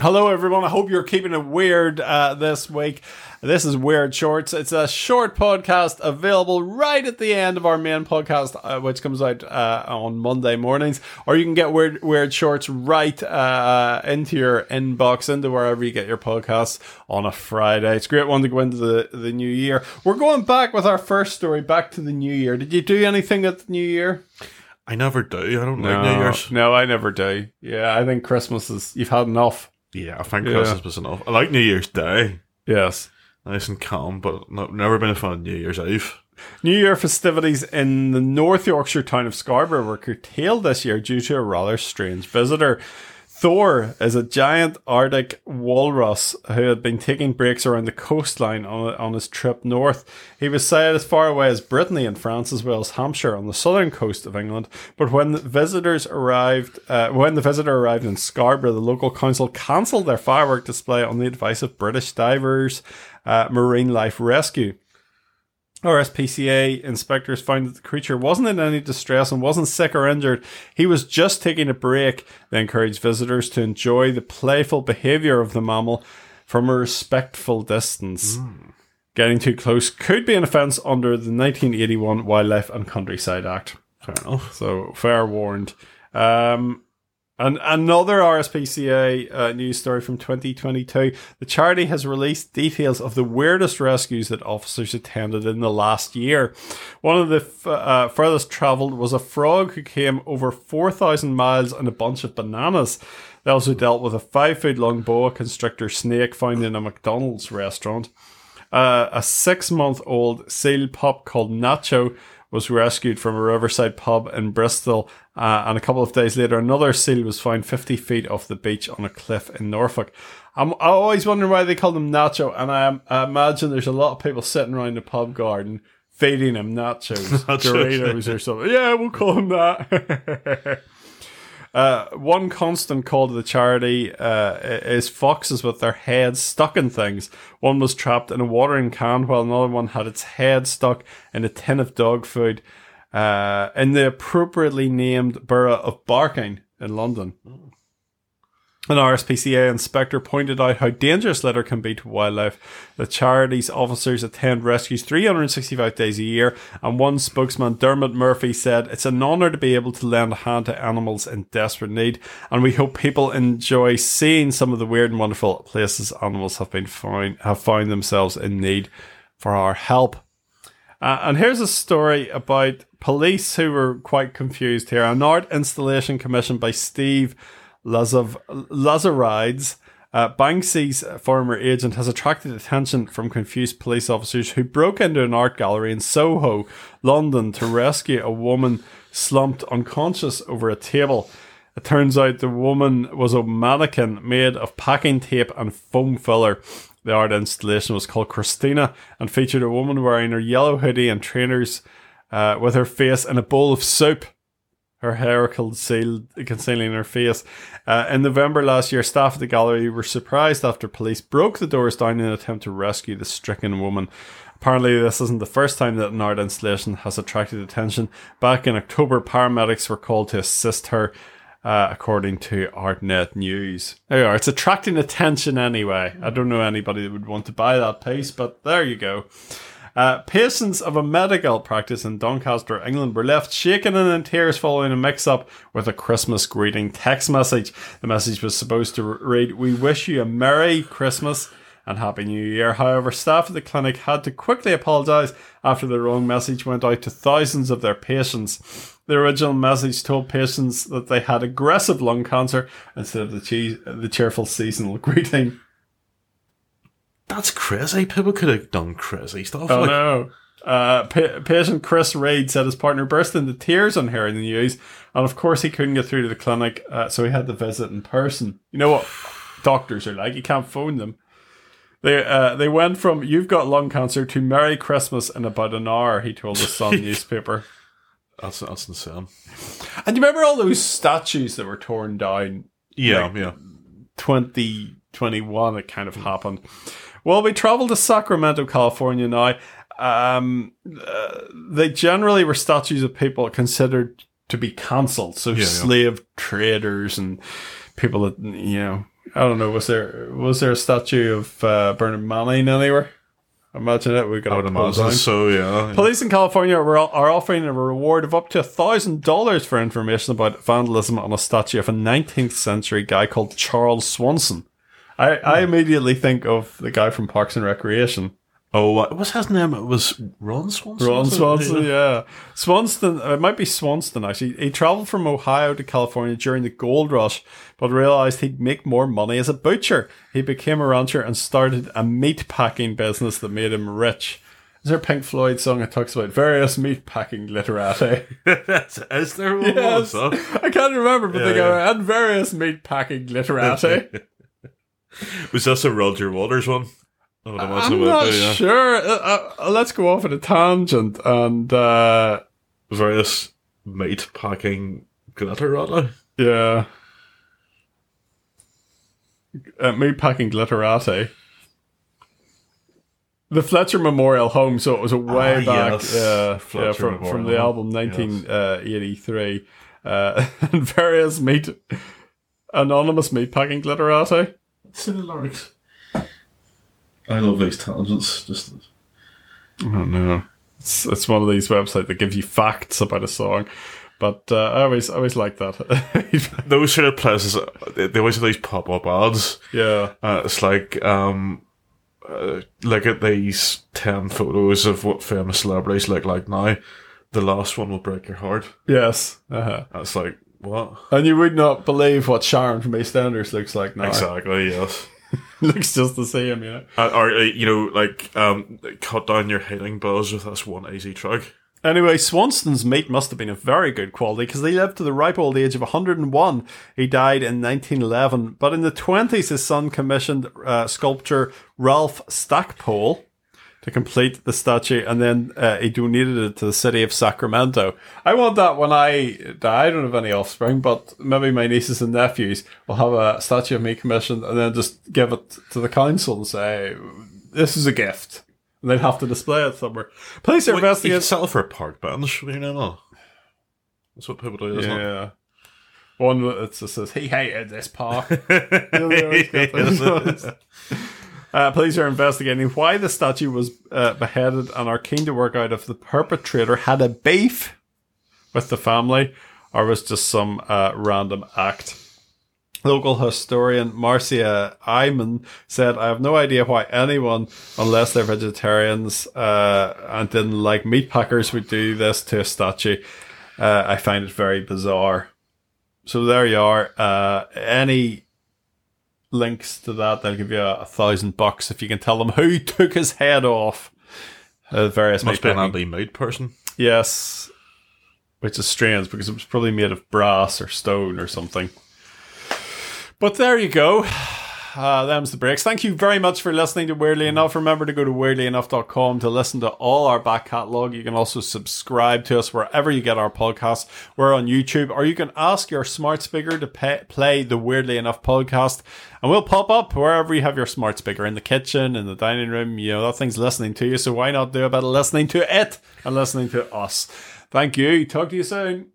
Hello, everyone. I hope you're keeping it weird uh, this week. This is Weird Shorts. It's a short podcast available right at the end of our main podcast, uh, which comes out uh, on Monday mornings. Or you can get Weird, weird Shorts right uh, into your inbox, into wherever you get your podcasts on a Friday. It's a great one to go into the, the new year. We're going back with our first story, back to the new year. Did you do anything at the new year? I never do. I don't like New Year's. No, I never do. Yeah, I think Christmas is, you've had enough. Yeah, I think Yeah. Christmas was enough. I like New Year's Day. Yes. Nice and calm, but no, never been a fan of New Year's Eve. New Year festivities in the North Yorkshire town of Scarborough were curtailed this year due to a rather strange visitor. Thor is a giant Arctic walrus who had been taking breaks around the coastline on, on his trip north. He was sighted as far away as Brittany in France as well as Hampshire on the southern coast of England. But when the visitors arrived, uh, when the visitor arrived in Scarborough, the local council cancelled their firework display on the advice of British divers, uh, Marine Life Rescue. RSPCA inspectors found that the creature wasn't in any distress and wasn't sick or injured. He was just taking a break. They encouraged visitors to enjoy the playful behavior of the mammal from a respectful distance. Getting too close could be an offence under the 1981 Wildlife and Countryside Act. Fair enough. So fair warned. Um, and another RSPCA uh, news story from 2022. The charity has released details of the weirdest rescues that officers attended in the last year. One of the f- uh, furthest travelled was a frog who came over 4,000 miles on a bunch of bananas. They also dealt with a five foot long boa constrictor snake found in a McDonald's restaurant. Uh, a six month old seal pup called Nacho was rescued from a riverside pub in Bristol. Uh, and a couple of days later, another seal was found 50 feet off the beach on a cliff in Norfolk. I'm, I always wonder why they call him Nacho. And I, I imagine there's a lot of people sitting around the pub garden feeding him nachos, Nachos. Doritos or something. Yeah, we'll call him that. Uh, one constant call to the charity uh, is foxes with their heads stuck in things. One was trapped in a watering can, while another one had its head stuck in a tin of dog food uh, in the appropriately named borough of Barking in London. An RSPCA inspector pointed out how dangerous litter can be to wildlife. The charity's officers attend rescues 365 days a year, and one spokesman, Dermot Murphy, said, It's an honour to be able to lend a hand to animals in desperate need, and we hope people enjoy seeing some of the weird and wonderful places animals have been found, have found themselves in need for our help. Uh, and here's a story about police who were quite confused here. An art installation commissioned by Steve Lazarides, uh, Banksy's former agent, has attracted attention from confused police officers who broke into an art gallery in Soho, London, to rescue a woman slumped unconscious over a table. It turns out the woman was a mannequin made of packing tape and foam filler. The art installation was called Christina and featured a woman wearing her yellow hoodie and trainers uh, with her face in a bowl of soup. Her hair concealed, concealing her face. Uh, in November last year, staff at the gallery were surprised after police broke the doors down in an attempt to rescue the stricken woman. Apparently, this isn't the first time that an art installation has attracted attention. Back in October, paramedics were called to assist her, uh, according to ArtNet News. There you are. It's attracting attention anyway. I don't know anybody that would want to buy that piece, but there you go. Uh, patients of a medical practice in Doncaster, England, were left shaken and in tears following a mix up with a Christmas greeting text message. The message was supposed to read, We wish you a Merry Christmas and Happy New Year. However, staff at the clinic had to quickly apologise after the wrong message went out to thousands of their patients. The original message told patients that they had aggressive lung cancer instead of the, the cheerful seasonal greeting. That's crazy. People could have done crazy stuff. Oh like, no. Uh, pa- patient Chris Reid said his partner burst into tears on hearing the news, and of course he couldn't get through to the clinic, uh, so he had to visit in person. You know what doctors are like; you can't phone them. They uh, they went from "You've got lung cancer" to "Merry Christmas" in about an hour. He told the Sun newspaper. That's that's insane. And you remember all those statues that were torn down Yeah, Like- yeah. 2021 it kind of happened. Well, we traveled to Sacramento, California now. Um, uh, they generally were statues of people considered to be cancelled. So yeah. slave traders and people that, you know, I don't know. Was there was there a statue of uh, Bernard Manning anywhere? Imagine it. We got I would imagine down. so. Yeah. Police in California are are offering a reward of up to a thousand dollars for information about vandalism on a statue of a 19th century guy called Charles Swanson. I, I immediately think of the guy from Parks and Recreation. Oh, uh, what was his name? It was Ron Swanson. Ron? Swanson, yeah. Swanston, uh, it might be Swanston actually. He traveled from Ohio to California during the gold rush, but realized he'd make more money as a butcher. He became a rancher and started a meat packing business that made him rich. Is there a Pink Floyd song that talks about various meat packing literati? Is there one? yes. Also? I can't remember, but Yeah, they go, yeah. and various meat packing literati. Was this a Roger Waters one? I would imagine I'm not be, yeah. sure. Uh, uh, let's go off on a tangent and, uh, Various meat packing glitterati. Yeah. Uh, meat packing glitterati. The Fletcher Memorial Home, so it was a way Ah, back yes. uh, yeah, from, Memorial from the Home, album 1983. Uh, and various meat, anonymous meat packing glitterati. Lyrics. I love these tangents. Just I don't know. It's, it's one of these websites that gives you facts about a song. But uh, I always I always like that. those sort of places. uh, They, they always have these pop up ads. yeah. Uh, it's like um, uh, look at these ten photos of what famous celebrities look like now. The last one will break your heart. Yes. Uh-huh. That's like what And you would not believe what Sharon from EastEnders looks like now. exactly? Yes. looks just the same, you know. Uh, or uh, you know, like um, cut down your heating bills with this one easy truck. Anyway, Swanston's meat must have been of very good quality because he lived to the ripe old age of 101. He died in 1911, but in the 20s, his son commissioned uh, sculptor Ralph Stackpole to complete the statue, and then uh, he donated it to the city of Sacramento. I want that when I die. I don't have any offspring, but maybe my nieces and nephews will have a statue of me commissioned, and then just give it to the council and say, "This is a gift." And they'd have to display it somewhere. Police are Wait, you investigating. can sell it for a park bench. You know, that's what people do, isn't it? Yeah. One that just says he hated this park. uh, police are investigating why the statue was uh, beheaded and are keen to work out if the perpetrator had a beef with the family or was just some uh, random act. Local historian Marcia Iman said, I have no idea why anyone, unless they're vegetarians uh, and didn't like meat packers, would do this to a statue. Uh, I find it very bizarre. So there you are. Uh, any links to that, they'll give you a, a thousand bucks if you can tell them who took his head off. Uh, various Must be an meat anti-mood person. Yes. Which is strange because it was probably made of brass or stone or something. But there you go. Uh, them's the breaks. Thank you very much for listening to Weirdly Enough. Remember to go to weirdlyenough.com to listen to all our back catalogue. You can also subscribe to us wherever you get our podcasts. We're on YouTube, or you can ask your smart speaker to pay, play the Weirdly Enough podcast, and we'll pop up wherever you have your smart speaker in the kitchen, in the dining room. You know, that thing's listening to you, so why not do a bit of listening to it and listening to us? Thank you. Talk to you soon.